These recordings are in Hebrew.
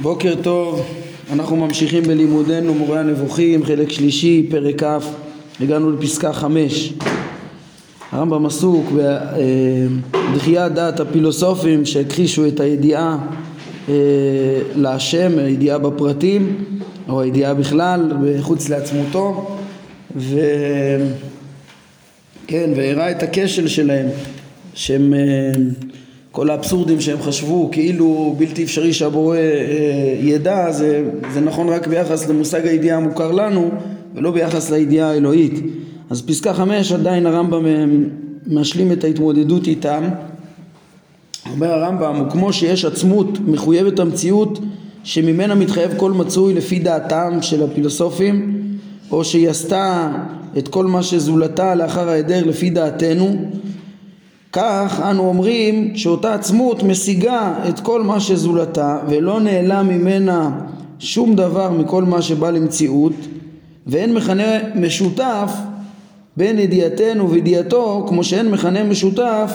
בוקר טוב, אנחנו ממשיכים בלימודנו מורה הנבוכים, חלק שלישי, פרק כ', הגענו לפסקה חמש. הרמב"ם עסוק בדחיית דעת הפילוסופים שהכחישו את הידיעה אה, להשם, הידיעה בפרטים, או הידיעה בכלל, בחוץ לעצמותו, ו... כן, והראה את הכשל שלהם, שהם, אה, כל האבסורדים שהם חשבו כאילו בלתי אפשרי שהבורא אה, ידע, זה, זה נכון רק ביחס למושג הידיעה המוכר לנו, ולא ביחס לידיעה האלוהית. אז פסקה חמש עדיין הרמב"ם אה, משלים את ההתמודדות איתם. אומר הרמב"ם, וכמו שיש עצמות מחויבת המציאות שממנה מתחייב כל מצוי לפי דעתם של הפילוסופים, או שהיא עשתה את כל מה שזולתה לאחר ההיעדר לפי דעתנו כך אנו אומרים שאותה עצמות משיגה את כל מה שזולתה ולא נעלם ממנה שום דבר מכל מה שבא למציאות ואין מכנה משותף בין ידיעתנו וידיעתו כמו שאין מכנה משותף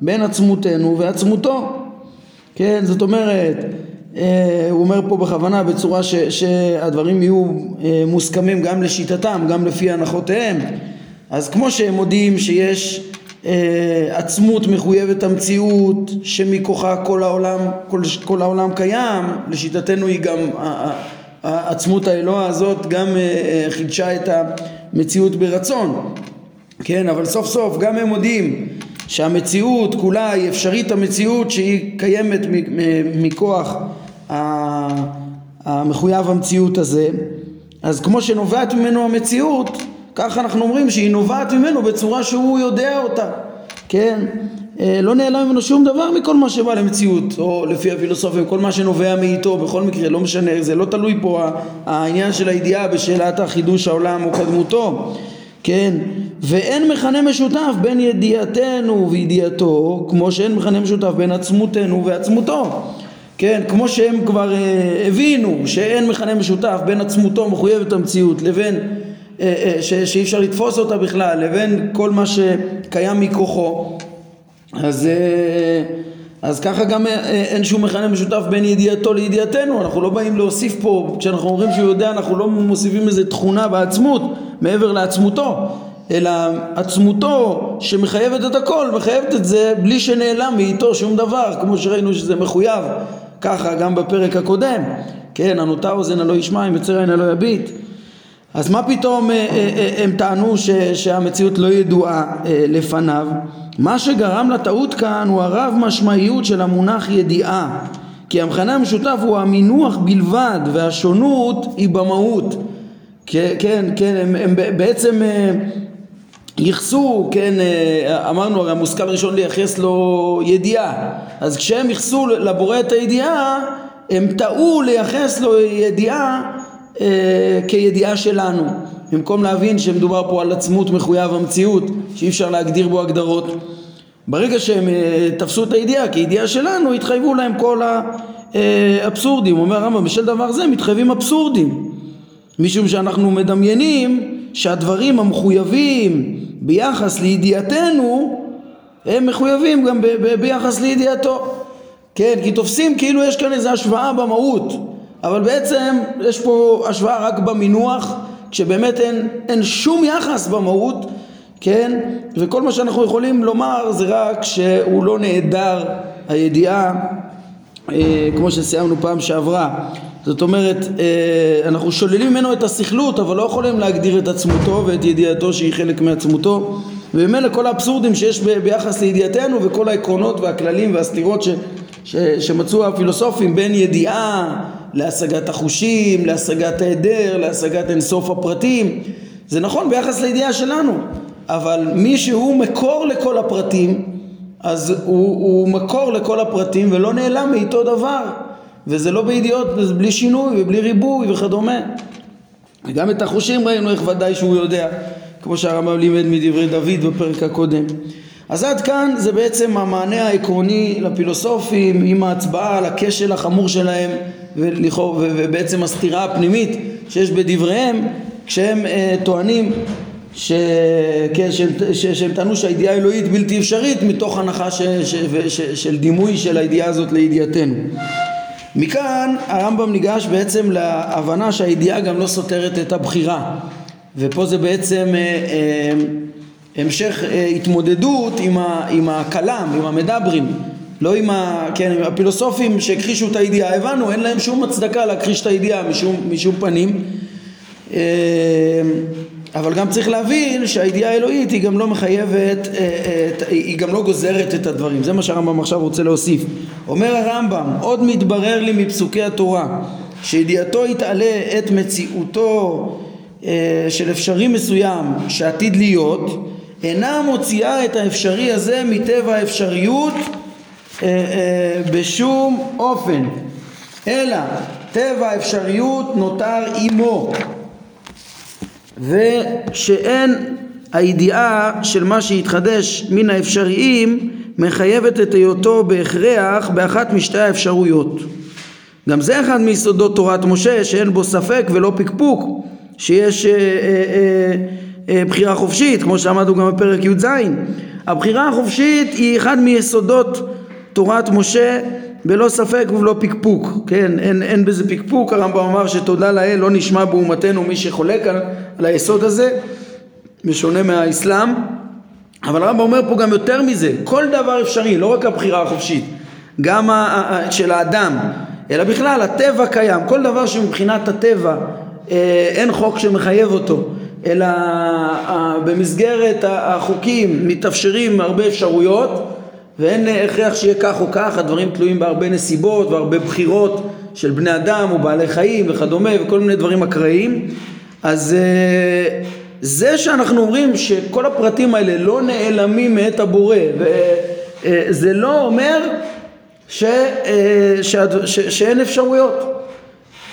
בין עצמותנו ועצמותו כן זאת אומרת אה, הוא אומר פה בכוונה בצורה ש, שהדברים יהיו אה, מוסכמים גם לשיטתם, גם לפי הנחותיהם. אז כמו שהם מודיעים שיש עצמות מחויבת המציאות שמכוחה כל העולם, כל, כל העולם קיים, לשיטתנו היא גם, העצמות האלוה הזאת גם חידשה את המציאות ברצון, כן, אבל סוף סוף גם הם מודיעים שהמציאות כולה היא אפשרית המציאות שהיא קיימת מכוח המחויב המציאות הזה, אז כמו שנובעת ממנו המציאות, ככה אנחנו אומרים שהיא נובעת ממנו בצורה שהוא יודע אותה, כן? אה, לא נעלם ממנו שום דבר מכל מה שבא למציאות, או לפי הפילוסופיה, כל מה שנובע מאיתו, בכל מקרה, לא משנה, זה לא תלוי פה העניין של הידיעה בשאלת החידוש העולם או קדמותו, כן? ואין מכנה משותף בין ידיעתנו וידיעתו, כמו שאין מכנה משותף בין עצמותנו ועצמותו. כן, כמו שהם כבר אה, הבינו שאין מכנה משותף בין עצמותו מחויבת המציאות לבין ש, שאי אפשר לתפוס אותה בכלל לבין כל מה שקיים מכוחו. אז, אה, אז ככה גם אה, אין שום מכנה משותף בין ידיעתו לידיעתנו. אנחנו לא באים להוסיף פה כשאנחנו אומרים שהוא יודע אנחנו לא מוסיפים איזה תכונה בעצמות מעבר לעצמותו אלא עצמותו שמחייבת את הכל מחייבת את זה בלי שנעלם מאיתו שום דבר כמו שראינו שזה מחויב ככה גם בפרק הקודם, כן, הנוטה אוזן הלא ישמע, אם יוצר עין הלא יביט. אז מה פתאום אה, אה, אה, הם טענו שהמציאות לא ידועה לפניו? מה שגרם לטעות כאן הוא הרב משמעיות של המונח ידיעה כי המכנה המשותף הוא המינוח בלבד והשונות היא במהות כן, כן, הם, הם בעצם ייחסו, כן, אמרנו הרי המושכל הראשון לייחס לו ידיעה אז כשהם ייחסו לבורא את הידיעה הם טעו לייחס לו ידיעה אה, כידיעה שלנו. במקום להבין שמדובר פה על עצמות מחויב המציאות שאי אפשר להגדיר בו הגדרות. ברגע שהם אה, תפסו את הידיעה כידיעה שלנו התחייבו להם כל האבסורדים. אומר הרמב"ם בשל דבר זה מתחייבים אבסורדים. משום שאנחנו מדמיינים שהדברים המחויבים ביחס לידיעתנו הם מחויבים גם ב- ב- ביחס לידיעתו. כן כי תופסים כאילו יש כאן איזו השוואה במהות אבל בעצם יש פה השוואה רק במינוח כשבאמת אין, אין שום יחס במהות כן? וכל מה שאנחנו יכולים לומר זה רק שהוא לא נעדר הידיעה אה, כמו שסיימנו פעם שעברה. זאת אומרת אה, אנחנו שוללים ממנו את הסכלות אבל לא יכולים להגדיר את עצמותו ואת ידיעתו שהיא חלק מעצמותו. וממילא כל האבסורדים שיש ביחס לידיעתנו וכל העקרונות והכללים והסתירות ש, ש, שמצאו הפילוסופים בין ידיעה להשגת החושים, להשגת ההיעדר, להשגת אינסוף הפרטים. זה נכון ביחס לידיעה שלנו אבל מי שהוא מקור לכל הפרטים אז הוא, הוא מקור לכל הפרטים ולא נעלם מאיתו דבר. וזה לא בידיעות, זה בלי שינוי ובלי ריבוי וכדומה. וגם את החושים ראינו איך ודאי שהוא יודע כמו שהרמב"ם לימד מדברי דוד בפרק הקודם אז עד כאן זה בעצם המענה העקרוני לפילוסופים עם ההצבעה על הכשל החמור שלהם ובעצם הסתירה הפנימית שיש בדבריהם כשהם uh, טוענים ש... כן, שהם, ש... שהם טענו שהידיעה האלוהית בלתי אפשרית מתוך הנחה ש... ש... ש... של דימוי של הידיעה הזאת לידיעתנו. מכאן הרמב"ם ניגש בעצם להבנה שהידיעה גם לא סותרת את הבחירה ופה זה בעצם אה, אה, המשך אה, התמודדות עם, ה... עם הכלם, עם המדברים. לא עם, ה... כן, הפילוסופים שהכחישו את הידיעה, הבנו, אין להם שום הצדקה להכחיש את הידיעה משום, משום פנים. אה, אבל גם צריך להבין שהידיעה האלוהית היא גם לא מחייבת, אה, אה, היא גם לא גוזרת את הדברים, זה מה שהרמב"ם עכשיו רוצה להוסיף. אומר הרמב"ם, עוד מתברר לי מפסוקי התורה שידיעתו יתעלה את מציאותו אה, של אפשרי מסוים שעתיד להיות, אינה מוציאה את האפשרי הזה מטבע האפשריות בשום אופן, אלא טבע האפשריות נותר עמו ושאין הידיעה של מה שהתחדש מן האפשריים מחייבת את היותו בהכרח באחת משתי האפשרויות. גם זה אחד מיסודות תורת משה שאין בו ספק ולא פקפוק שיש אה, אה, אה, אה, בחירה חופשית כמו שלמדנו גם בפרק י"ז. הבחירה החופשית היא אחד מיסודות תורת משה בלא ספק ובלא פקפוק, כן, אין, אין בזה פקפוק, הרמב"ם אמר שתודה לאל לא נשמע באומתנו מי שחולק על, על היסוד הזה, בשונה מהאסלאם, אבל הרמב"ם אומר פה גם יותר מזה, כל דבר אפשרי, לא רק הבחירה החופשית, גם של האדם, אלא בכלל הטבע קיים, כל דבר שמבחינת הטבע אה, אין חוק שמחייב אותו, אלא אה, במסגרת החוקים מתאפשרים הרבה אפשרויות ואין הכרח שיהיה כך או כך, הדברים תלויים בהרבה נסיבות והרבה בחירות של בני אדם או בעלי חיים וכדומה וכל מיני דברים אקראיים. אז אה, זה שאנחנו אומרים שכל הפרטים האלה לא נעלמים מאת הבורא וזה אה, לא אומר ש, אה, ש, ש, שאין אפשרויות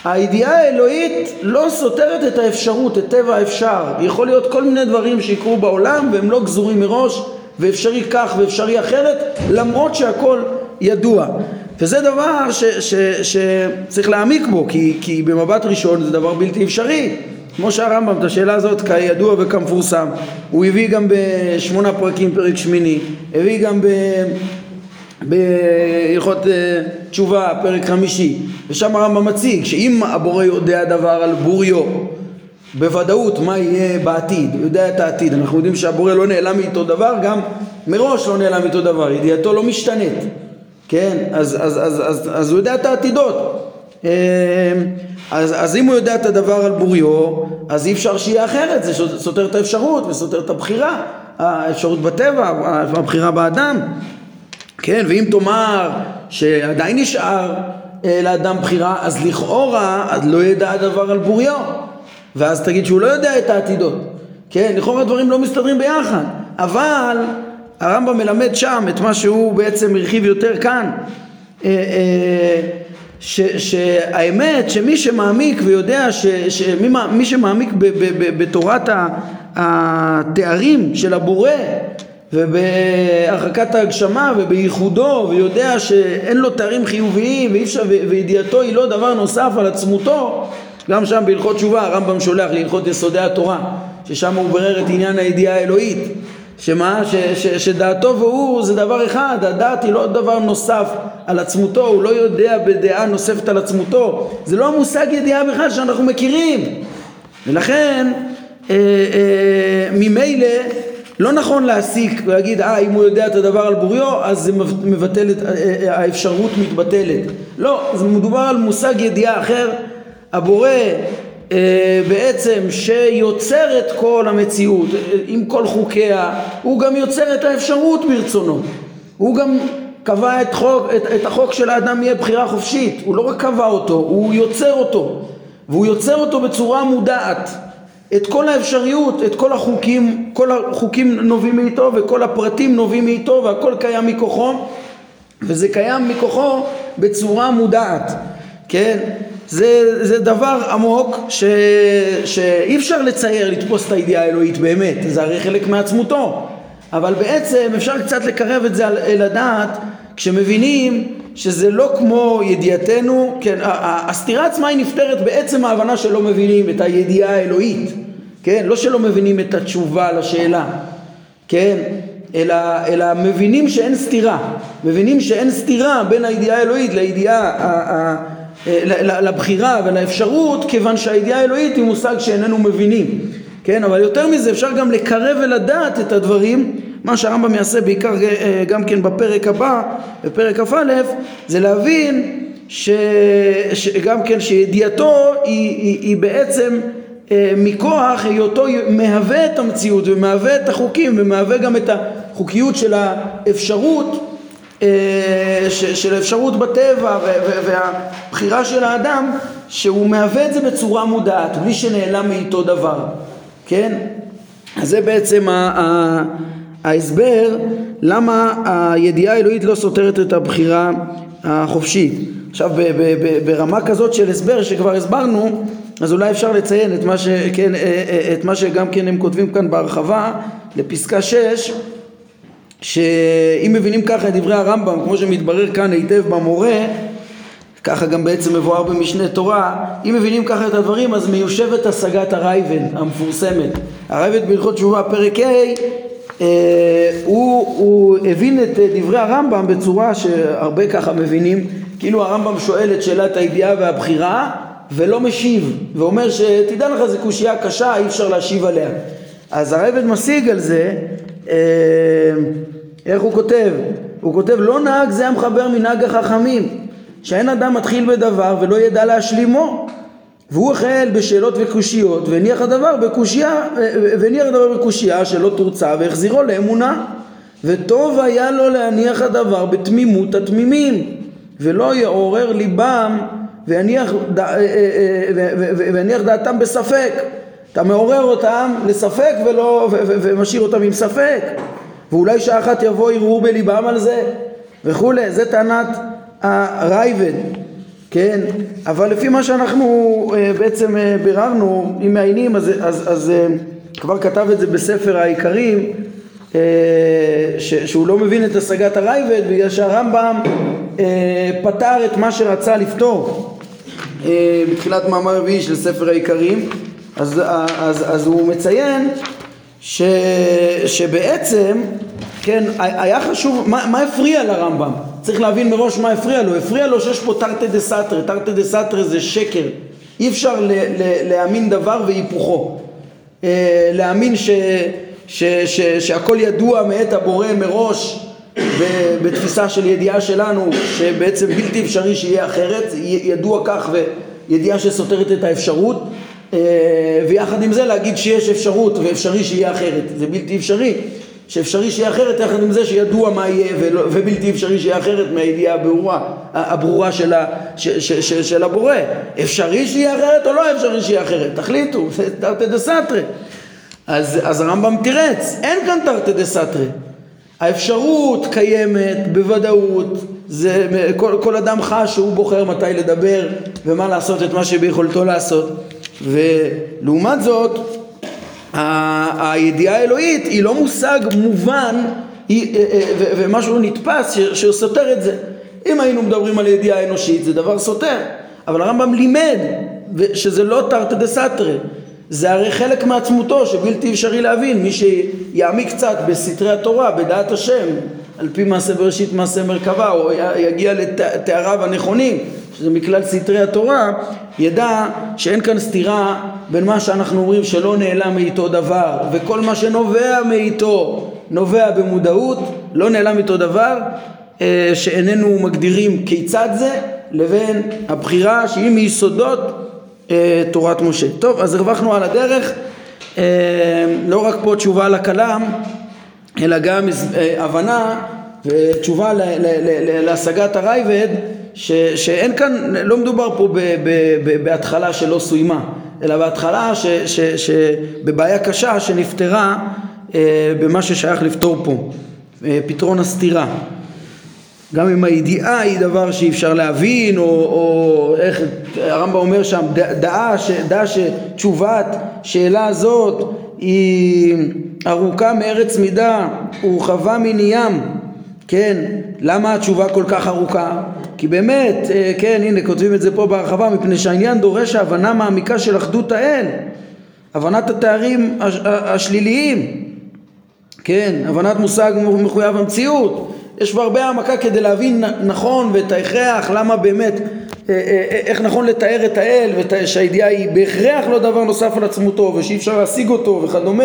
הידיעה האלוהית לא סותרת את האפשרות, את טבע האפשר. יכול להיות כל מיני דברים שיקרו בעולם והם לא גזורים מראש ואפשרי כך ואפשרי אחרת למרות שהכל ידוע. וזה דבר שצריך להעמיק בו כי, כי במבט ראשון זה דבר בלתי אפשרי. כמו שהרמב"ם את השאלה הזאת כידוע וכמפורסם הוא הביא גם בשמונה פרקים פרק שמיני הביא גם ב... בהלכות אה, תשובה פרק חמישי. ושם הרמב"ם מציג שאם הבורא יודע דבר על בוריו בוודאות מה יהיה בעתיד, הוא יודע את העתיד, אנחנו יודעים שהבורא לא נעלם מאיתו דבר, גם מראש לא נעלם מאיתו דבר, ידיעתו לא משתנית, כן? אז, אז, אז, אז, אז הוא יודע את העתידות. אמ, אז, אז אם הוא יודע את הדבר על בוריו, אז אי אפשר שיהיה אחרת, זה סותר את האפשרות וסותר את הבחירה, האפשרות בטבע, הבחירה באדם, כן? ואם תאמר שעדיין נשאר אה, לאדם בחירה, אז לכאורה, אז לא ידע הדבר על בוריו. ואז תגיד שהוא לא יודע את העתידות. כן, לכאורה הדברים לא מסתדרים ביחד, אבל הרמב"ם מלמד שם את מה שהוא בעצם הרחיב יותר כאן. אה, אה, ש, שהאמת שמי שמעמיק ויודע ש, שמי שמעמיק ב, ב, ב, בתורת התארים של הבורא ובהרחקת ההגשמה ובייחודו ויודע שאין לו תארים חיוביים ואפשר, וידיעתו היא לא דבר נוסף על עצמותו גם שם בהלכות תשובה הרמב"ם שולח להלכות יסודי התורה ששם הוא ברר את עניין הידיעה האלוהית. שמה? ש, ש, שדעתו והוא זה דבר אחד, הדעת היא לא דבר נוסף על עצמותו, הוא לא יודע בדעה נוספת על עצמותו, זה לא המושג ידיעה בכלל שאנחנו מכירים. ולכן אה, אה, ממילא לא נכון להסיק ולהגיד אה אם הוא יודע את הדבר על בוריו אז זה מבטל את, אה, אה, האפשרות מתבטלת לא, זה מדובר על מושג ידיעה אחר הבורא אה, בעצם שיוצר את כל המציאות עם כל חוקיה, הוא גם יוצר את האפשרות ברצונו. הוא גם קבע את, חוק, את, את החוק של האדם יהיה בחירה חופשית, הוא לא רק קבע אותו, הוא יוצר אותו, והוא יוצר אותו בצורה מודעת. את כל האפשריות, את כל החוקים, כל החוקים נובעים מאיתו וכל הפרטים נובעים מאיתו והכל קיים מכוחו וזה קיים מכוחו בצורה מודעת, כן? זה, זה דבר עמוק ש, שאי אפשר לצייר, לתפוס את הידיעה האלוהית באמת, זה הרי חלק מעצמותו, אבל בעצם אפשר קצת לקרב את זה אל הדעת כשמבינים שזה לא כמו ידיעתנו, כן, הסתירה עצמה היא נפתרת בעצם ההבנה שלא מבינים את הידיעה האלוהית, כן? לא שלא מבינים את התשובה לשאלה, כן? אלא, אלא מבינים שאין סתירה, מבינים שאין סתירה בין הידיעה האלוהית לידיעה, לבחירה ולאפשרות, כיוון שהידיעה האלוהית היא מושג שאיננו מבינים, כן? אבל יותר מזה אפשר גם לקרב ולדעת את הדברים, מה שהרמב"ם יעשה בעיקר אה, גם כן בפרק הבא, בפרק כ"א, זה להבין ש, שגם כן שידיעתו היא, היא, היא בעצם אה, מכוח היותו מהווה את המציאות ומהווה את החוקים ומהווה גם את החוקיות של האפשרות אה, של האפשרות בטבע והבחירה של האדם שהוא מהווה את זה בצורה מודעת בלי שנעלם מאיתו דבר כן? אז זה בעצם ההסבר למה הידיעה האלוהית לא סותרת את הבחירה החופשית. עכשיו ברמה כזאת של הסבר שכבר הסברנו אז אולי אפשר לציין את מה, ש, כן, אה, אה, את מה שגם כן הם כותבים כאן בהרחבה לפסקה 6 שאם מבינים ככה את דברי הרמב"ם כמו שמתברר כאן היטב במורה ככה גם בעצם מבואר במשנה תורה אם מבינים ככה את הדברים אז מיושבת השגת הרייבן המפורסמת. הרייבן בהלכות תשובה פרק ה' אה, הוא, הוא הבין את דברי הרמב"ם בצורה שהרבה ככה מבינים כאילו הרמב"ם שואל את שאלת הידיעה והבחירה ולא משיב, ואומר שתדע לך זו קושייה קשה, אי אפשר להשיב עליה. אז הרבד משיג על זה, אה, איך הוא כותב? הוא כותב לא נהג זה המחבר מנהג החכמים, שאין אדם מתחיל בדבר ולא ידע להשלימו. והוא החל בשאלות וקושיות והניח הדבר בקושייה והניח הדבר בקושייה שלא תורצה והחזירו לאמונה וטוב היה לו להניח הדבר בתמימות התמימים ולא יעורר ליבם ויניח, אה, אה, אה, ויניח דעתם בספק. אתה מעורר אותם לספק ולא, ומשאיר אותם עם ספק. ואולי שעה אחת יבוא ערעור בליבם על זה וכולי. זה טענת הרייבד, כן? אבל לפי מה שאנחנו בעצם ביררנו, אם מעיינים, אז, אז, אז כבר כתב את זה בספר העיקרים, ש, שהוא לא מבין את השגת הרייבד בגלל שהרמב"ם פתר את מה שרצה לפתור. אה, בתחילת מאמר רביעי של ספר העיקרים, אז, אז, אז הוא מציין ש, שבעצם, כן, היה חשוב, מה, מה הפריע לרמב"ם? צריך להבין מראש מה הפריע לו. הפריע לו שיש פה תרתי דה סתרי, תרתי דה סתרי זה שקר. אי אפשר ל, ל, להאמין דבר והיפוכו. אה, להאמין ש, ש, ש, שהכל ידוע מאת הבורא מראש בתפיסה של ידיעה שלנו שבעצם בלתי אפשרי שיהיה אחרת, ידוע כך וידיעה שסותרת את האפשרות אה, ויחד עם זה להגיד שיש אפשרות ואפשרי שיהיה אחרת, זה בלתי אפשרי שאפשרי שיהיה אחרת יחד עם זה שידוע מה יהיה ובלתי אפשרי שיהיה אחרת מהידיעה הברורה, הברורה של, ה, ש, ש, ש, של הבורא. אפשרי שיהיה אחרת או לא אפשרי שיהיה אחרת? תחליטו, תרתי דה סתרי. אז, אז הרמב"ם תירץ אין כאן תרתי דה סתרי. האפשרות קיימת בוודאות, זה, כל, כל אדם חש שהוא בוחר מתי לדבר ומה לעשות את מה שביכולתו לעשות. ולעומת זאת הידיעה האלוהית היא לא מושג מובן אה, אה, ומשהו נתפס שסותר את זה. אם היינו מדברים על ידיעה אנושית זה דבר סותר. אבל הרמב"ם לימד שזה לא תרתי דה סתרי זה הרי חלק מעצמותו שבלתי אפשרי להבין. מי שיעמיק קצת בסתרי התורה בדעת השם על פי מעשה בראשית מעשה מרכבה או יגיע לתאריו הנכונים שזה מכלל סתרי התורה ידע שאין כאן סתירה בין מה שאנחנו אומרים שלא נעלם מאיתו דבר וכל מה שנובע מאיתו נובע במודעות לא נעלם מאיתו דבר אה, שאיננו מגדירים כיצד זה לבין הבחירה שהיא מיסודות אה, תורת משה. טוב, אז הרווחנו על הדרך אה, לא רק פה תשובה לכלם, אלא גם הבנה ותשובה להשגת הרייבד ש, שאין כאן, לא מדובר פה ב, ב, ב, בהתחלה שלא סוימה, אלא בהתחלה ש, ש, ש, בבעיה קשה שנפתרה במה ששייך לפתור פה, פתרון הסתירה. גם אם הידיעה היא דבר שאי אפשר להבין, או, או איך הרמב"ם אומר שם, דעה, דעה שתשובת שאלה זאת היא ארוכה מארץ מידה ורחבה מני ים, כן, למה התשובה כל כך ארוכה? כי באמת, כן, הנה כותבים את זה פה בהרחבה, מפני שהעניין דורש הבנה מעמיקה של אחדות האל, הבנת התארים השליליים, כן, הבנת מושג מחויב המציאות, יש כבר הרבה העמקה כדי להבין נכון ואת ההכרח, למה באמת, אה, אה, אה, איך נכון לתאר את האל, ושהידיעה היא בהכרח לא דבר נוסף על עצמותו, ושאי אפשר להשיג אותו וכדומה,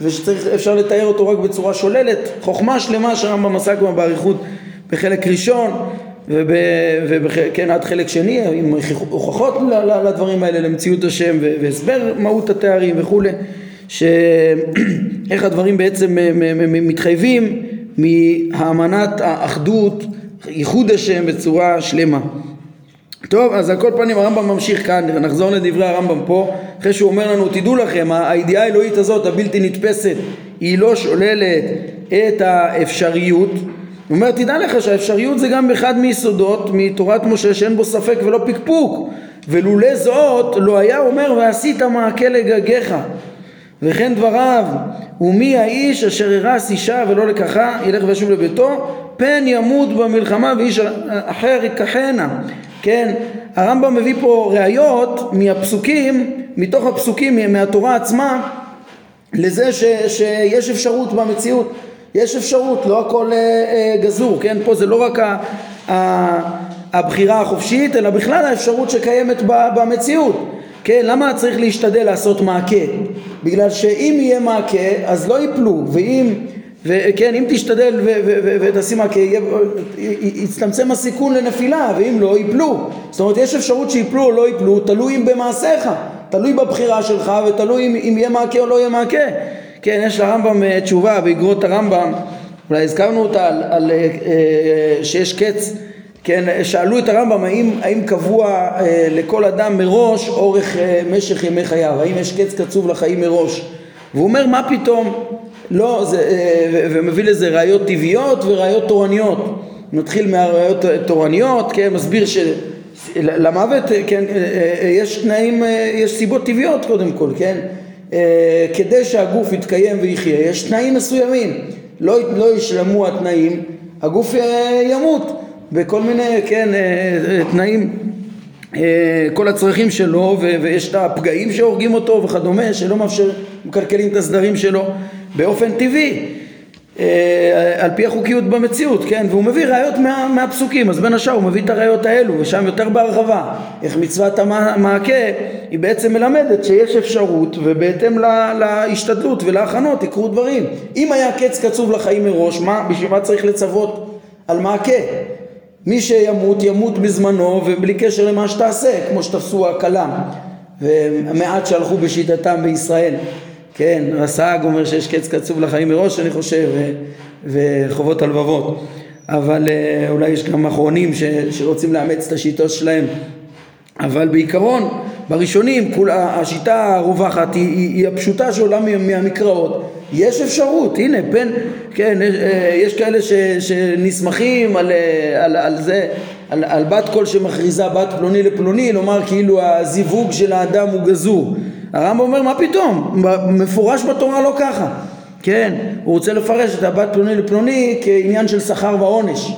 ושאפשר לתאר אותו רק בצורה שוללת, חוכמה שלמה שהרמב"ם עסק בה באריכות בחלק ראשון, וכן עד חלק שני עם הוכחות לדברים האלה למציאות השם והסבר מהות התארים וכולי שאיך הדברים בעצם מתחייבים מהאמנת האחדות, ייחוד השם בצורה שלמה. טוב, אז על כל פנים הרמב"ם ממשיך כאן, נחזור לדברי הרמב"ם פה, אחרי שהוא אומר לנו, תדעו לכם, הידיעה האלוהית הזאת, הבלתי נתפסת, היא לא שוללת את האפשריות. הוא אומר, תדע לך שהאפשריות זה גם אחד מיסודות מתורת משה שאין בו ספק ולא פקפוק, ולולא זאת לא היה אומר ועשית מעקה לגגיך. וכן דבריו, ומי האיש אשר הרס אישה ולא לקחה, ילך וישוב לביתו, פן ימות במלחמה ואיש אחר ייקחנה. כן, הרמב"ם מביא פה ראיות מהפסוקים, מתוך הפסוקים מהתורה עצמה, לזה ש, שיש אפשרות במציאות, יש אפשרות, לא הכל אה, אה, גזור, כן, פה זה לא רק ה, ה, הבחירה החופשית, אלא בכלל האפשרות שקיימת במציאות. כן, למה צריך להשתדל לעשות מעקה? בגלל שאם יהיה מעקה אז לא ייפלו, ואם, וכן, אם תשתדל ותשים מעקה, יצטמצם הסיכון לנפילה, ואם לא, ייפלו. זאת אומרת, יש אפשרות שיפלו או לא ייפלו, תלוי אם במעשיך, תלוי בבחירה שלך ותלוי אם, אם יהיה מעקה או לא יהיה מעקה. כן, יש לרמב"ם אה, תשובה באגרות הרמב"ם, אולי הזכרנו אותה על, על אה, אה, שיש קץ. כן, שאלו את הרמב"ם האם, האם קבוע לכל אדם מראש אורך משך ימי חייו, האם יש קץ קצוב לחיים מראש? והוא אומר מה פתאום, לא, זה, אה, ומביא לזה ראיות טבעיות וראיות תורניות. נתחיל מהראיות תורניות, כן, מסביר שלמוות, כן, אה, אה, יש תנאים, יש סיבות טבעיות קודם כל, כן, כדי שהגוף יתקיים ויחיה, יש תנאים מסוימים, לא, לא ישלמו התנאים, הגוף ימות בכל מיני, כן, תנאים, כל הצרכים שלו ויש את הפגעים שהורגים אותו וכדומה שלא מאפשר, מקלקלים את הסדרים שלו באופן טבעי על פי החוקיות במציאות, כן, והוא מביא ראיות מה, מהפסוקים, אז בין השאר הוא מביא את הראיות האלו, ושם יותר בהרחבה, איך מצוות המעקה היא בעצם מלמדת שיש אפשרות, ובהתאם לה, להשתדלות ולהכנות יקרו דברים. אם היה קץ קצוב לחיים מראש, מה, בשביל מה צריך לצוות על מעקה? מי שימות ימות בזמנו ובלי קשר למה שתעשה כמו שתפסו הכלם והמעט שהלכו בשיטתם בישראל כן רס"ג אומר שיש קץ קצוב לחיים מראש אני חושב וחובות הלבבות. אבל אה, אולי יש גם אחרונים ש, שרוצים לאמץ את השיטות שלהם. אבל בעיקרון בראשונים כול, השיטה הרווחת היא, היא, היא הפשוטה שעולה מהמקראות. יש אפשרות, הנה פן, כן, אה, יש כאלה ש, שנסמכים על, אה, על, על זה, על, על בת קול שמכריזה בת פלוני לפלוני, לומר כאילו הזיווג של האדם הוא גזור. הרמב"ם אומר מה פתאום, מפורש בתורה לא ככה, כן, הוא רוצה לפרש את הבת פלוני לפלוני כעניין של שכר ועונש,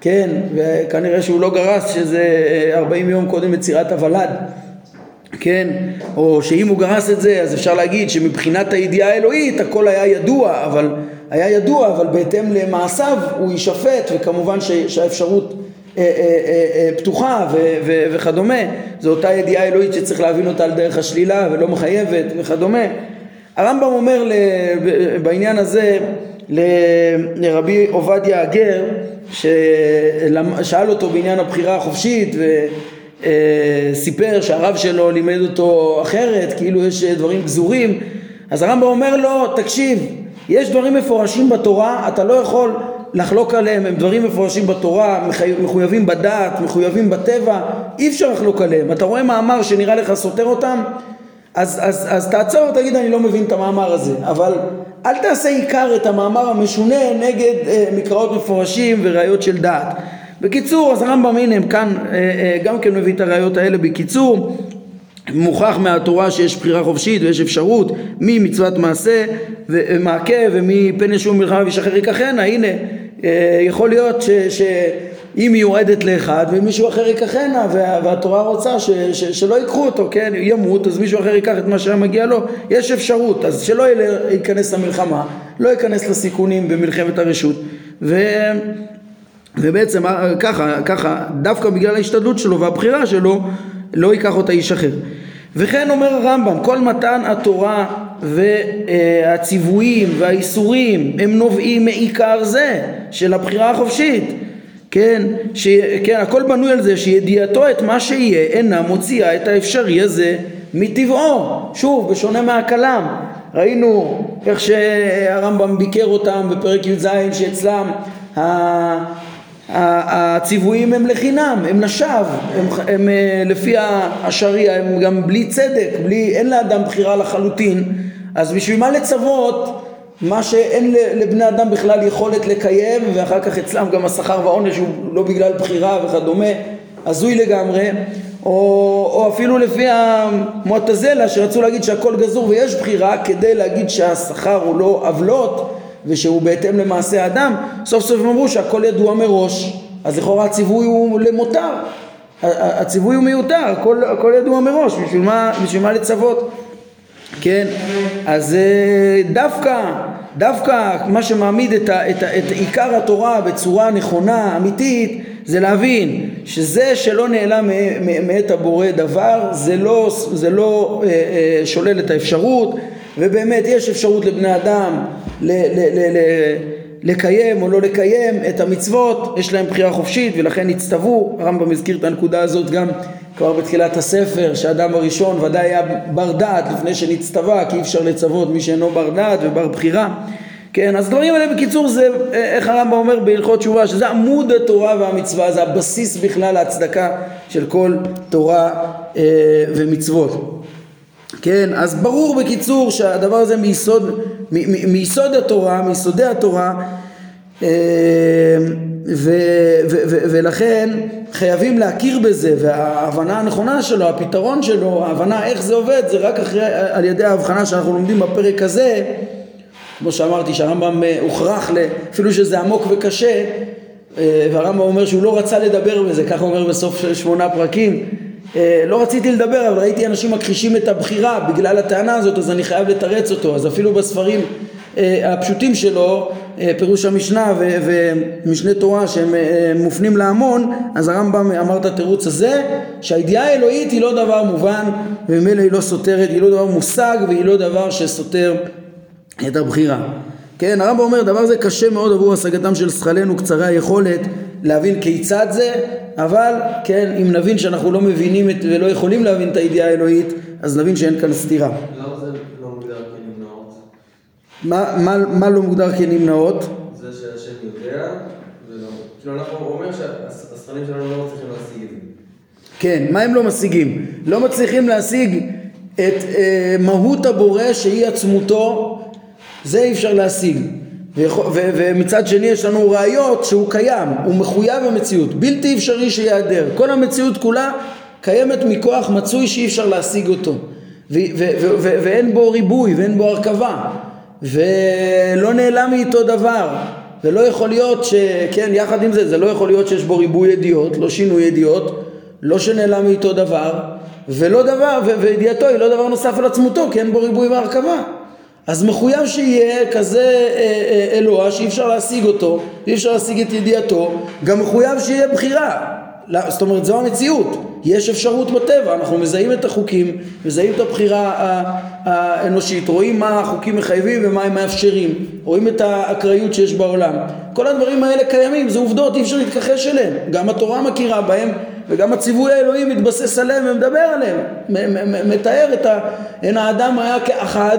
כן, וכנראה שהוא לא גרס שזה 40 אה, יום קודם יצירת הוולד. כן, או שאם הוא גרס את זה אז אפשר להגיד שמבחינת הידיעה האלוהית הכל היה ידוע, אבל היה ידוע, אבל בהתאם למעשיו הוא יישפט וכמובן שהאפשרות אה, אה, פתוחה וכדומה, זו אותה ידיעה אלוהית שצריך להבין אותה על דרך השלילה ולא מחייבת וכדומה. הרמב"ם אומר בעניין הזה לרבי עובדיה הגר ששאל אותו בעניין הבחירה החופשית אה, סיפר שהרב שלו לימד אותו אחרת, כאילו יש אה, דברים גזורים, אז הרמב"ם אומר לו, תקשיב, יש דברים מפורשים בתורה, אתה לא יכול לחלוק עליהם, הם דברים מפורשים בתורה, מחויבים בדת, מחויבים בטבע, אי אפשר לחלוק עליהם. אתה רואה מאמר שנראה לך סותר אותם, אז, אז, אז תעצור ותגיד אני לא מבין את המאמר הזה, אבל אל תעשה עיקר את המאמר המשונה נגד אה, מקראות מפורשים וראיות של דעת. בקיצור, אז הרמב"ם הנה הם כאן אה, אה, גם כן מביא את הראיות האלה בקיצור מוכח מהתורה שיש בחירה חופשית ויש אפשרות ממצוות מעשה ומעקה ומפן ישום מלחמה וישחרר ייקחנה הנה יכול להיות ש, ש, היא מיועדת לאחד ומישהו אחר ייקחנה וה, והתורה רוצה ש, ש, שלא ייקחו אותו, כן, ימות אז מישהו אחר ייקח את מה שהיה מגיע לו, יש אפשרות, אז שלא ייכנס למלחמה, לא ייכנס לסיכונים במלחמת הרשות. ו... ובעצם אה, ככה, ככה, דווקא בגלל ההשתדלות שלו והבחירה שלו, לא ייקח אותה איש אחר. וכן אומר הרמב"ם, כל מתן התורה והציוויים והאיסורים הם נובעים מעיקר זה של הבחירה החופשית. כן, ש, כן, הכל בנוי על זה שידיעתו את מה שיהיה אינה מוציאה את האפשרי הזה מטבעו, שוב, בשונה מהכלם, ראינו איך שהרמב"ם ביקר אותם בפרק י"ז שאצלם הציוויים הם לחינם, הם לשווא, הם, הם אה, לפי השריעה הם גם בלי צדק, בלי, אין לאדם בחירה לחלוטין, אז בשביל מה לצוות מה שאין לבני אדם בכלל יכולת לקיים ואחר כך אצלם גם השכר והעונש הוא לא בגלל בחירה וכדומה, הזוי לגמרי, או, או אפילו לפי המועטזלה שרצו להגיד שהכל גזור ויש בחירה כדי להגיד שהשכר הוא לא עוולות ושהוא בהתאם למעשה האדם, סוף סוף הם אמרו שהכל ידוע מראש, אז לכאורה הציווי הוא למותר, הציווי הוא מיותר, הכל, הכל ידוע מראש, בשביל מה, בשביל מה לצוות? כן, אז אה, דווקא, דווקא מה שמעמיד את, ה, את, את עיקר התורה בצורה נכונה, אמיתית, זה להבין שזה שלא נעלם מאת הבורא דבר, זה לא, זה לא אה, אה, שולל את האפשרות, ובאמת יש אפשרות לבני אדם ל, ל, ל, ל, לקיים או לא לקיים את המצוות, יש להם בחירה חופשית ולכן הצטוו, הרמב"ם הזכיר את הנקודה הזאת גם כבר בתחילת הספר, שהאדם הראשון ודאי היה בר דעת לפני שנצטווה, כי אי אפשר לצוות מי שאינו בר דעת ובר בחירה. כן, אז דברים האלה בקיצור זה, איך הרמב"ם אומר בהלכות תשובה, שזה עמוד התורה והמצווה, זה הבסיס בכלל להצדקה של כל תורה אה, ומצוות. כן, אז ברור בקיצור שהדבר הזה מיסוד, מ, מ, מיסוד התורה, מיסודי התורה, אה, ו, ו, ו, ולכן חייבים להכיר בזה וההבנה הנכונה שלו, הפתרון שלו, ההבנה איך זה עובד זה רק אחרי, על ידי ההבחנה שאנחנו לומדים בפרק הזה כמו שאמרתי שהרמב"ם אה, הוכרח, אפילו שזה עמוק וקשה אה, והרמב"ם אומר שהוא לא רצה לדבר בזה, ככה הוא אומר בסוף שמונה פרקים לא רציתי לדבר אבל ראיתי אנשים מכחישים את הבחירה בגלל הטענה הזאת אז אני חייב לתרץ אותו אז אפילו בספרים אה, הפשוטים שלו, אה, פירוש המשנה ומשנה תורה שהם מופנים להמון, אז הרמב"ם אמר את התירוץ הזה, שהידיעה האלוהית היא לא דבר מובן וממילא היא לא סותרת, היא לא דבר מושג והיא לא דבר שסותר את הבחירה. כן, הרמב"ם אומר דבר זה קשה מאוד עבור השגתם של שכלנו קצרי היכולת להבין כיצד זה, אבל כן, אם נבין שאנחנו לא מבינים את, ולא יכולים להבין את הידיעה האלוהית, אז נבין שאין כאן סתירה. למה זה לא מוגדר כנמנעות? מה, מה, מה לא מוגדר כנמנעות? זה שהשם יודע, ולא... כאילו אנחנו אומרים שהשכלים שלנו לא מצליחים להשיג את זה. כן, מה הם לא משיגים? לא מצליחים להשיג את אה, מהות הבורא שהיא עצמותו, זה אי אפשר להשיג. ומצד שני יש לנו ראיות שהוא קיים, הוא מחויב המציאות, בלתי אפשרי שיעדר. כל המציאות כולה קיימת מכוח מצוי שאי אפשר להשיג אותו. ואין בו ריבוי ואין בו הרכבה. ולא נעלם מאיתו דבר. ולא יכול להיות ש... כן, יחד עם זה, זה לא יכול להיות שיש בו ריבוי ידיעות, לא שינוי ידיעות, לא שנעלם מאיתו דבר, ולא דבר, וידיעתו היא לא דבר נוסף על עצמותו, כי אין בו ריבוי והרכבה. אז מחויב שיהיה כזה אה, אה, אלוה שאי אפשר להשיג אותו, אי אפשר להשיג את ידיעתו, גם מחויב שיהיה בחירה. זאת אומרת זו המציאות, יש אפשרות בטבע, אנחנו מזהים את החוקים, מזהים את הבחירה האנושית, רואים מה החוקים מחייבים ומה הם מאפשרים, רואים את האקראיות שיש בעולם. כל הדברים האלה קיימים, זה עובדות, אי אפשר להתכחש אליהם, גם התורה מכירה בהם וגם הציווי האלוהי מתבסס עליהם ומדבר עליהם, מתאר את ה... אין האדם היה כאחד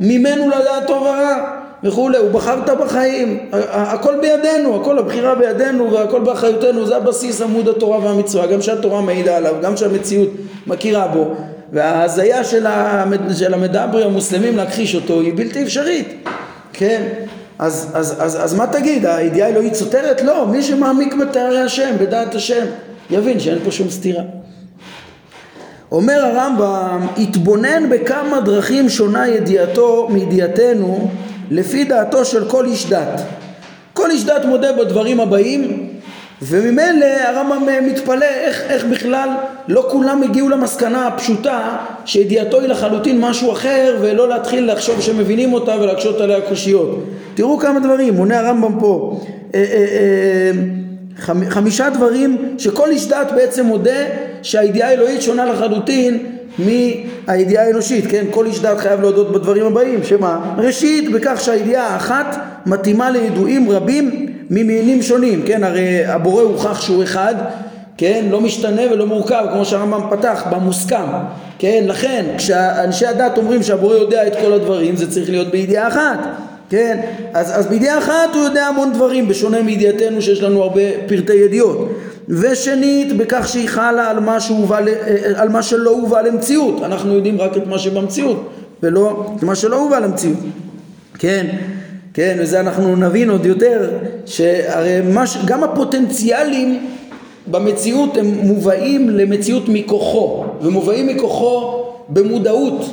ממנו לדעת טוב ורע וכולי, הוא בחרת בחיים, הכל בידינו, הכל הבחירה בידינו והכל באחריותנו, זה הבסיס עמוד התורה והמצווה, גם שהתורה מעידה עליו, גם שהמציאות מכירה בו, וההזיה של, המד... של המדברי המוסלמים להכחיש אותו היא בלתי אפשרית, כן? אז, אז, אז, אז מה תגיד, הידיעה האלוהית סותרת? לא, מי שמעמיק בתארי השם, בדעת השם, יבין שאין פה שום סתירה. אומר הרמב"ם, התבונן בכמה דרכים שונה ידיעתו מידיעתנו לפי דעתו של כל איש דת. כל איש דת מודה בדברים הבאים, וממילא הרמב"ם מתפלא איך, איך בכלל לא כולם הגיעו למסקנה הפשוטה שידיעתו היא לחלוטין משהו אחר ולא להתחיל לחשוב שמבינים אותה ולהקשות עליה קושיות. תראו כמה דברים, מונה הרמב"ם פה. אה, אה, אה, חמישה דברים שכל איש דת בעצם מודה שהידיעה האלוהית שונה לחלוטין מהידיעה האנושית, כן? כל איש דת חייב להודות בדברים הבאים, שמה? ראשית, בכך שהידיעה האחת מתאימה לידועים רבים ממינים שונים, כן? הרי הבורא הוכח שהוא אחד, כן? לא משתנה ולא מורכב, כמו שהרמב"ם פתח, במוסכם, כן? לכן, כשאנשי הדת אומרים שהבורא יודע את כל הדברים, זה צריך להיות בידיעה אחת. כן? אז, אז בידיעה אחת הוא יודע המון דברים, בשונה מידיעתנו שיש לנו הרבה פרטי ידיעות. ושנית, בכך שהיא חלה על מה, שהובא, על מה שלא הובא למציאות. אנחנו יודעים רק את מה שבמציאות, ולא את מה שלא הובא למציאות. כן? כן, וזה אנחנו נבין עוד יותר, שהרי מש, גם הפוטנציאלים במציאות הם מובאים למציאות מכוחו, ומובאים מכוחו במודעות,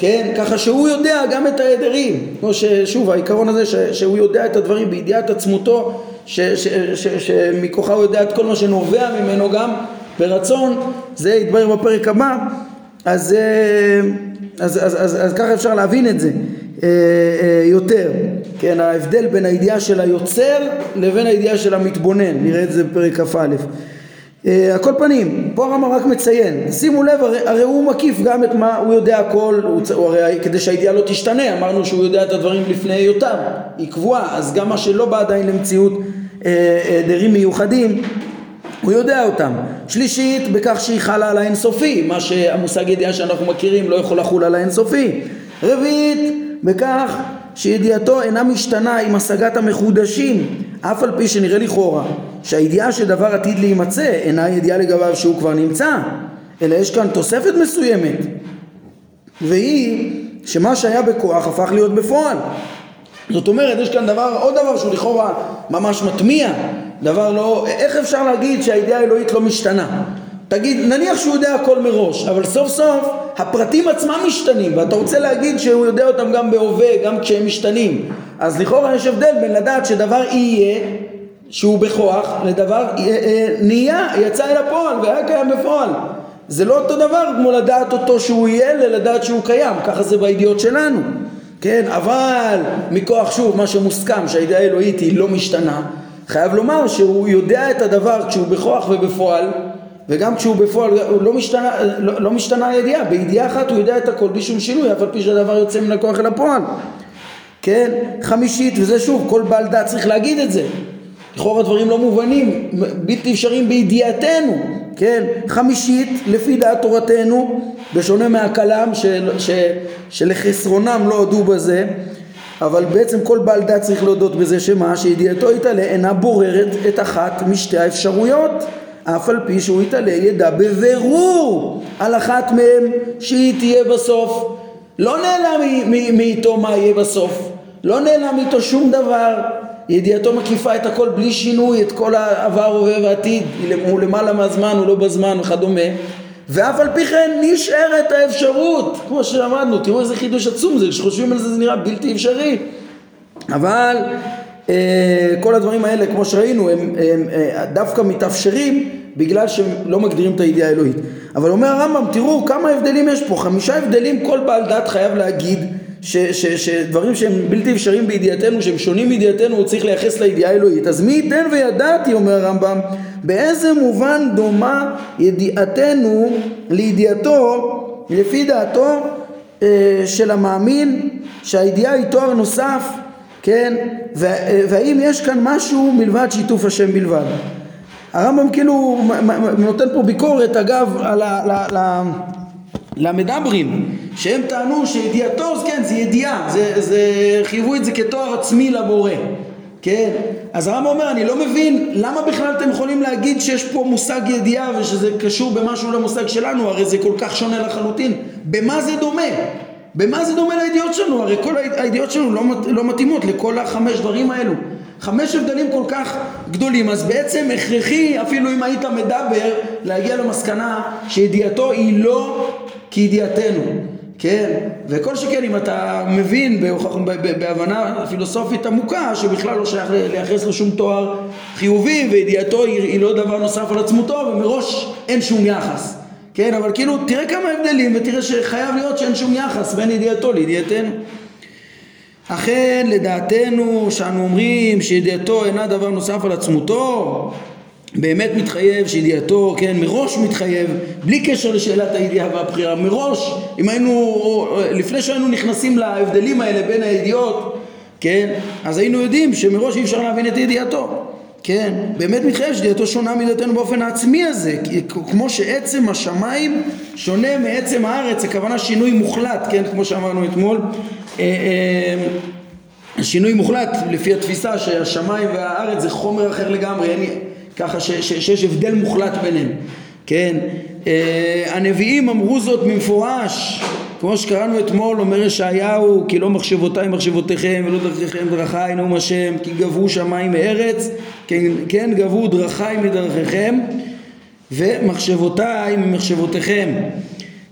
כן? ככה שהוא יודע גם את ההדרים, כמו ששוב העיקרון הזה ש, שהוא יודע את הדברים בידיעת עצמותו, שמכוחה הוא יודע את כל מה שנובע ממנו גם ברצון, זה יתברר בפרק הבא, אז, אז, אז, אז, אז, אז ככה אפשר להבין את זה אה, אה, יותר, כן? ההבדל בין הידיעה של היוצר לבין הידיעה של המתבונן, נראה את זה בפרק כ"א. על כל פנים, פה הרמב"ם רק מציין, שימו לב, הרי, הרי הוא מקיף גם את מה, הוא יודע הכל, הוא, הוא הרי כדי שהידיעה לא תשתנה, אמרנו שהוא יודע את הדברים לפני היותם, היא קבועה, אז גם מה שלא בא עדיין למציאות דרים מיוחדים, הוא יודע אותם. שלישית, בכך שהיא חלה על האינסופי, מה שהמושג ידיעה שאנחנו מכירים לא יכול לחול על האינסופי. רביעית, בכך שידיעתו אינה משתנה עם השגת המחודשים, אף על פי שנראה לכאורה שהידיעה שדבר עתיד להימצא אינה ידיעה לגביו שהוא כבר נמצא, אלא יש כאן תוספת מסוימת, והיא שמה שהיה בכוח הפך להיות בפועל. זאת אומרת, יש כאן דבר, עוד דבר שהוא לכאורה ממש מטמיע, דבר לא, איך אפשר להגיד שהידיעה האלוהית לא משתנה? תגיד, נניח שהוא יודע הכל מראש, אבל סוף סוף הפרטים עצמם משתנים, ואתה רוצה להגיד שהוא יודע אותם גם בהווה, גם כשהם משתנים. אז לכאורה יש הבדל בין לדעת שדבר יהיה, שהוא בכוח, לדבר אה, אה, נהיה, יצא אל הפועל והיה קיים בפועל. זה לא אותו דבר כמו לדעת אותו שהוא יהיה, ללדעת שהוא קיים, ככה זה בידיעות שלנו. כן, אבל מכוח שוב מה שמוסכם שהידיעה האלוהית היא לא משתנה, חייב לומר שהוא יודע את הדבר כשהוא בכוח ובפועל וגם כשהוא בפועל הוא לא משתנה, לא, לא משתנה הידיעה, בידיעה אחת הוא יודע את הכל בלי שום שינוי, אף על פי שהדבר יוצא מן הכוח אל הפועל. כן? חמישית, וזה שוב, כל בעל דעת צריך להגיד את זה. לכאורה דברים לא מובנים, בלתי אפשריים בידיעתנו, כן? חמישית, לפי דעת תורתנו, בשונה מהכלם של, של, שלחסרונם לא הודו בזה, אבל בעצם כל בעל דעת צריך להודות בזה שמה? שידיעתו יתעלה אינה בוררת את אחת משתי האפשרויות. אף על פי שהוא יתעלה ידע בבירור על אחת מהם שהיא תהיה בסוף. לא נעלם מאיתו מה יהיה בסוף, לא נעלם מאיתו שום דבר. ידיעתו מקיפה את הכל בלי שינוי, את כל העבר, הווה ועתיד, הוא למעלה מהזמן, הוא לא בזמן וכדומה. ואף על פי כן נשארת האפשרות, כמו שלמדנו, תראו איזה חידוש עצום זה, כשחושבים על זה זה נראה בלתי אפשרי. אבל כל הדברים האלה, כמו שראינו, הם, הם, הם אה, דווקא מתאפשרים בגלל שהם לא מגדירים את הידיעה האלוהית. אבל אומר הרמב"ם, תראו כמה הבדלים יש פה, חמישה הבדלים כל בעל דת חייב להגיד ש, ש, שדברים שהם בלתי אפשריים בידיעתנו, שהם שונים בידיעתנו, הוא צריך לייחס לידיעה האלוהית. אז מי ייתן וידעתי, אומר הרמב"ם, באיזה מובן דומה ידיעתנו לידיעתו, לפי דעתו אה, של המאמין, שהידיעה היא תואר נוסף, כן, והאם יש כאן משהו מלבד שיתוף השם בלבד. הרמב"ם כאילו נותן פה ביקורת אגב על ה... למדברים שהם טענו שידיעתו, כן זה ידיעה, זה, זה, חייבו את זה כתואר עצמי לבורא, כן? אז הרמב"ם אומר אני לא מבין למה בכלל אתם יכולים להגיד שיש פה מושג ידיעה ושזה קשור במשהו למושג שלנו, הרי זה כל כך שונה לחלוטין, במה זה דומה? במה זה דומה לידיעות שלנו? הרי כל הידיעות שלנו לא, לא מתאימות לכל החמש דברים האלו. חמש הבדלים כל כך גדולים, אז בעצם הכרחי, אפילו אם היית מדבר, להגיע למסקנה שידיעתו היא לא כידיעתנו, כן, וכל שכן אם אתה מבין בהבנה פילוסופית עמוקה שבכלל לא שייך לייחס לו שום תואר חיובי וידיעתו היא, היא לא דבר נוסף על עצמותו ומראש אין שום יחס כן, אבל כאילו תראה כמה הבדלים ותראה שחייב להיות שאין שום יחס בין ידיעתו לידיעתנו. אכן לדעתנו שאנו אומרים שידיעתו אינה דבר נוסף על עצמותו באמת מתחייב שידיעתו, כן, מראש מתחייב, בלי קשר לשאלת הידיעה והבחירה, מראש, אם היינו, לפני שהיינו נכנסים להבדלים האלה בין הידיעות, כן, אז היינו יודעים שמראש אי אפשר להבין את ידיעתו, כן, באמת מתחייב שידיעתו שונה מדעתנו באופן העצמי הזה, כמו שעצם השמיים שונה מעצם הארץ, הכוונה שינוי מוחלט, כן, כמו שאמרנו אתמול, אה, אה, שינוי מוחלט לפי התפיסה שהשמיים והארץ זה חומר אחר לגמרי, אין, ככה ש, ש, שיש הבדל מוחלט ביניהם, כן? אה, הנביאים אמרו זאת במפורש, כמו שקראנו אתמול, אומר ישעיהו, כי לא מחשבותיי מחשבותיכם ולא דרכיכם דרכיי נאום השם, כי גבו שמיים מארץ, כן, כן גבו דרכיי מדרכיכם ומחשבותיי ממחשבותיכם,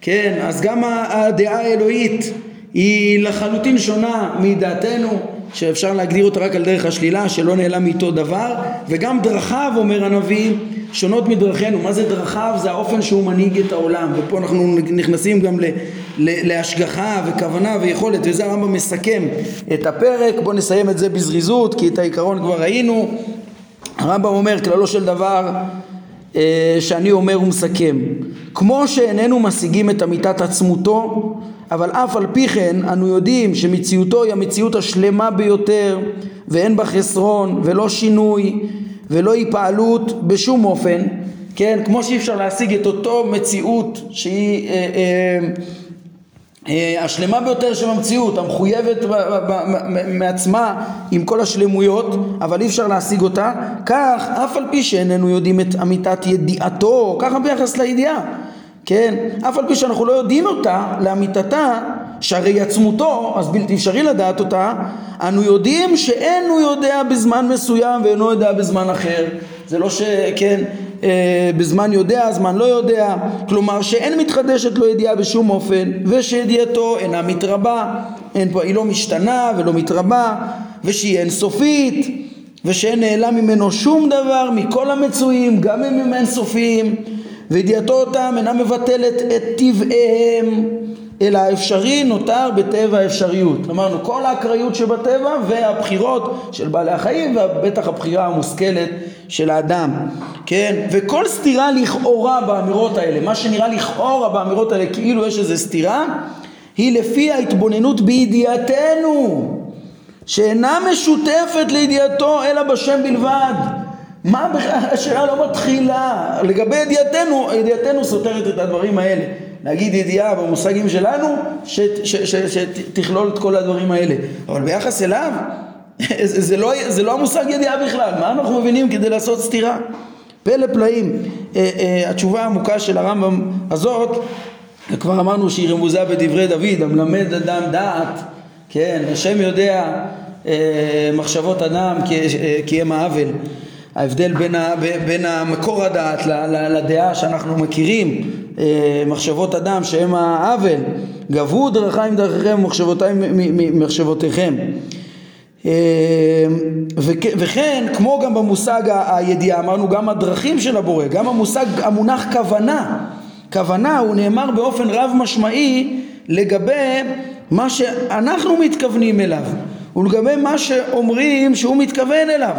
כן? אז גם הדעה האלוהית היא לחלוטין שונה מדעתנו שאפשר להגדיר אותה רק על דרך השלילה, שלא נעלם מאיתו דבר, וגם דרכיו, אומר הנביא, שונות מדרכינו. מה זה דרכיו? זה האופן שהוא מנהיג את העולם, ופה אנחנו נכנסים גם להשגחה וכוונה ויכולת, וזה הרמב"ם מסכם את הפרק. בואו נסיים את זה בזריזות, כי את העיקרון כבר ראינו. הרמב"ם אומר, כללו של דבר, אה, שאני אומר ומסכם, כמו שאיננו משיגים את אמיתת עצמותו אבל אף על פי כן אנו יודעים שמציאותו היא המציאות השלמה ביותר ואין בה חסרון ולא שינוי ולא היפעלות בשום אופן, כן, כמו שאי אפשר להשיג את אותו מציאות שהיא אה, אה, השלמה ביותר של המציאות, המחויבת מעצמה עם כל השלמויות, אבל אי אפשר להשיג אותה, כך אף על פי שאיננו יודעים את אמיתת ידיעתו, ככה ביחס לידיעה כן? אף על פי שאנחנו לא יודעים אותה לאמיתתה, שהרי עצמותו, אז בלתי אפשרי לדעת אותה, אנו יודעים שאין הוא יודע בזמן מסוים ואינו יודע בזמן אחר. זה לא שכן, אה, בזמן יודע, זמן לא יודע, כלומר שאין מתחדשת לו ידיעה בשום אופן, ושידיעתו אינה מתרבה, אין פה, היא לא משתנה ולא מתרבה, ושהיא אינסופית, ושאין נעלם ממנו שום דבר מכל המצויים, גם אם הם אינסופיים. וידיעתו אותם אינה מבטלת את טבעיהם אלא האפשרי נותר בטבע האפשריות. אמרנו כל האקראיות שבטבע והבחירות של בעלי החיים ובטח הבחירה המושכלת של האדם, כן? וכל סתירה לכאורה באמירות האלה, מה שנראה לכאורה באמירות האלה כאילו יש איזו סתירה, היא לפי ההתבוננות בידיעתנו, שאינה משותפת לידיעתו אלא בשם בלבד. מה בכלל השאלה לא מתחילה? לגבי ידיעתנו, ידיעתנו סותרת את הדברים האלה. להגיד ידיעה במושגים שלנו, שתכלול את כל הדברים האלה. אבל ביחס אליו, זה, זה, לא, זה לא המושג ידיעה בכלל. מה אנחנו מבינים כדי לעשות סתירה? פלא פלאים. אה, אה, התשובה העמוקה של הרמב"ם הזאת, כבר אמרנו שהיא רמוזה בדברי דוד, המלמד אדם דעת, כן, השם יודע אה, מחשבות אדם כי הם העוול. ההבדל בין, ה, בין המקור הדעת לדעה שאנחנו מכירים, אה, מחשבות אדם שהם העוול, גבו דרכיים דרכיכם ומחשבותיהם ממחשבותיכם. אה, וכן, כמו גם במושג הידיעה, אמרנו גם הדרכים של הבורא, גם המושג, המונח כוונה, כוונה הוא נאמר באופן רב משמעי לגבי מה שאנחנו מתכוונים אליו ולגבי מה שאומרים שהוא מתכוון אליו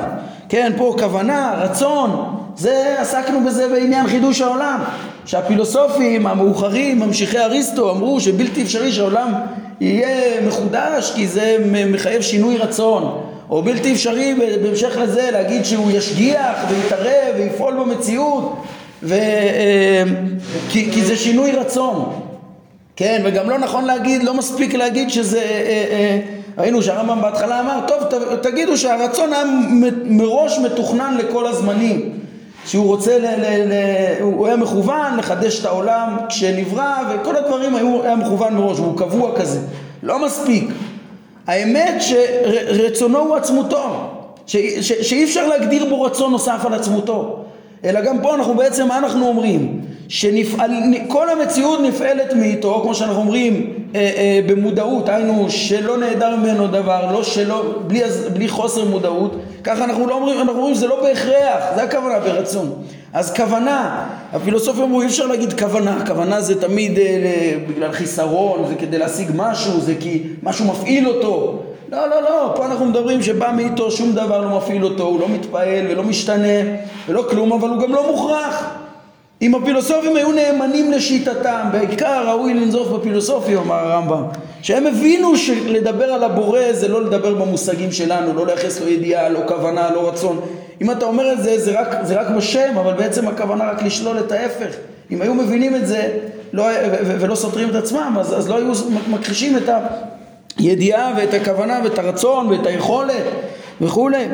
כן, פה כוונה, רצון, זה, עסקנו בזה בעניין חידוש העולם, שהפילוסופים המאוחרים, ממשיכי אריסטו, אמרו שבלתי אפשרי שהעולם יהיה מחודש כי זה מחייב שינוי רצון, או בלתי אפשרי בהמשך לזה להגיד שהוא ישגיח ויתערב ויפעול במציאות, ו, אה, כי, כי זה שינוי רצון, כן, וגם לא נכון להגיד, לא מספיק להגיד שזה... ראינו שהרמב"ם בהתחלה אמר, טוב תגידו שהרצון היה מראש מתוכנן לכל הזמנים שהוא רוצה, ל, ל, ל, הוא היה מכוון לחדש את העולם כשנברא וכל הדברים היו, היה מכוון מראש והוא קבוע כזה, לא מספיק. האמת שרצונו הוא עצמותו, ש, ש, שאי אפשר להגדיר בו רצון נוסף על עצמותו, אלא גם פה אנחנו בעצם, מה אנחנו אומרים? שכל המציאות נפעלת מאיתו, כמו שאנחנו אומרים אה, אה, במודעות, היינו שלא נעדר ממנו דבר, לא שלא, בלי, בלי חוסר מודעות, ככה אנחנו לא אומרים, אנחנו אומרים שזה לא בהכרח, זה הכוונה ברצון. אז כוונה, הפילוסופיה אמרו אי אפשר להגיד כוונה, כוונה זה תמיד אה, בגלל חיסרון, זה כדי להשיג משהו, זה כי משהו מפעיל אותו. לא, לא, לא, פה אנחנו מדברים שבא מאיתו שום דבר לא מפעיל אותו, הוא לא מתפעל ולא משתנה ולא כלום, אבל הוא גם לא מוכרח. אם הפילוסופים היו נאמנים לשיטתם, בעיקר ראוי לנזוף בפילוסופיה, אמר הרמב"ם, שהם הבינו שלדבר על הבורא זה לא לדבר במושגים שלנו, לא לייחס לו ידיעה, לא כוונה, לא רצון. אם אתה אומר את זה, זה רק, זה רק בשם, אבל בעצם הכוונה רק לשלול את ההפך. אם היו מבינים את זה לא, ולא סותרים את עצמם, אז, אז לא היו מכחישים את הידיעה ואת הכוונה ואת הרצון ואת היכולת. וכולי.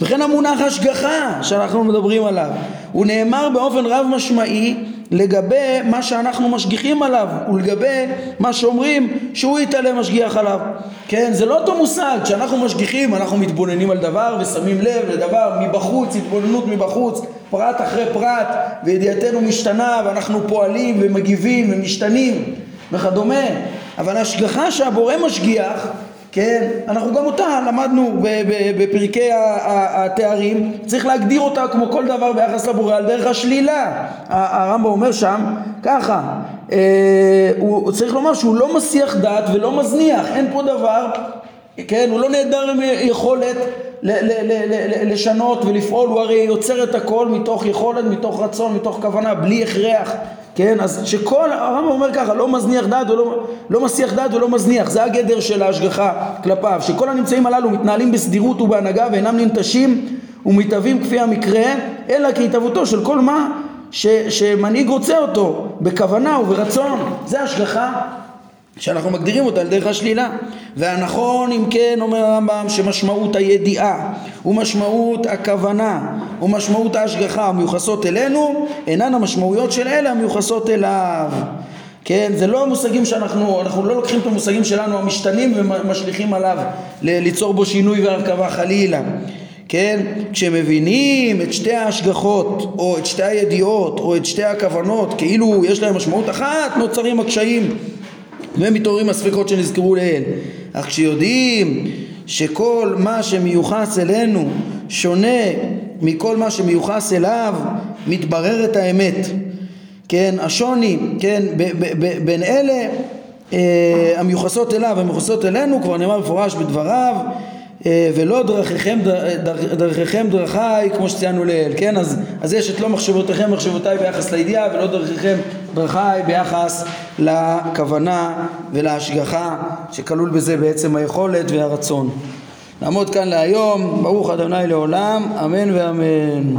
וכן המונח השגחה שאנחנו מדברים עליו, הוא נאמר באופן רב משמעי לגבי מה שאנחנו משגיחים עליו ולגבי מה שאומרים שהוא יתעלה משגיח עליו. כן, זה לא אותו מושג, כשאנחנו משגיחים אנחנו מתבוננים על דבר ושמים לב לדבר מבחוץ, התבוננות מבחוץ, פרט אחרי פרט וידיעתנו משתנה ואנחנו פועלים ומגיבים ומשתנים וכדומה, אבל השגחה שהבורא משגיח כן, אנחנו גם אותה למדנו בפרקי התארים, צריך להגדיר אותה כמו כל דבר ביחס לבורא על דרך השלילה. הרמב"ם אומר שם ככה, אה, הוא צריך לומר שהוא לא מסיח דעת ולא מזניח, אין פה דבר, כן, הוא לא נעדר יכולת לשנות ולפעול, הוא הרי יוצר את הכל מתוך יכולת, מתוך רצון, מתוך כוונה, בלי הכרח. כן, אז שכל, הרמב"ם אומר ככה, לא מזניח דעת ולא, לא מסיח דעת ולא מזניח, זה הגדר של ההשגחה כלפיו, שכל הנמצאים הללו מתנהלים בסדירות ובהנהגה ואינם ננטשים ומתהווים כפי המקרה, אלא כהתהוותו של כל מה ש, שמנהיג רוצה אותו, בכוונה וברצון, זה השגחה שאנחנו מגדירים אותה על דרך השלילה. והנכון אם כן אומר הרמב"ם שמשמעות הידיעה ומשמעות הכוונה ומשמעות ההשגחה המיוחסות אלינו אינן המשמעויות של אלה המיוחסות אליו. כן, זה לא המושגים שאנחנו, אנחנו לא לוקחים את המושגים שלנו המשתנים ומשליכים עליו ליצור בו שינוי והרכבה חלילה. כן, כשמבינים את שתי ההשגחות או את שתי הידיעות או את שתי הכוונות כאילו יש להם משמעות אחת נוצרים הקשיים ומתעוררים הספקות שנזכרו לעיל. אך כשיודעים שכל מה שמיוחס אלינו שונה מכל מה שמיוחס אליו, מתבררת האמת. כן, השוני, כן, בין אלה אה, המיוחסות אליו והמיוחסות אלינו, כבר נאמר מפורש בדבריו, ולא דרכיכם, דרכיכם דרכיי כמו שציינו לעיל, כן? אז, אז יש את לא מחשבותיכם מחשבותיי ביחס לידיעה ולא דרכיכם דרכיי ביחס לכוונה ולהשגחה שכלול בזה בעצם היכולת והרצון. נעמוד כאן להיום, ברוך ה' לעולם, אמן ואמן.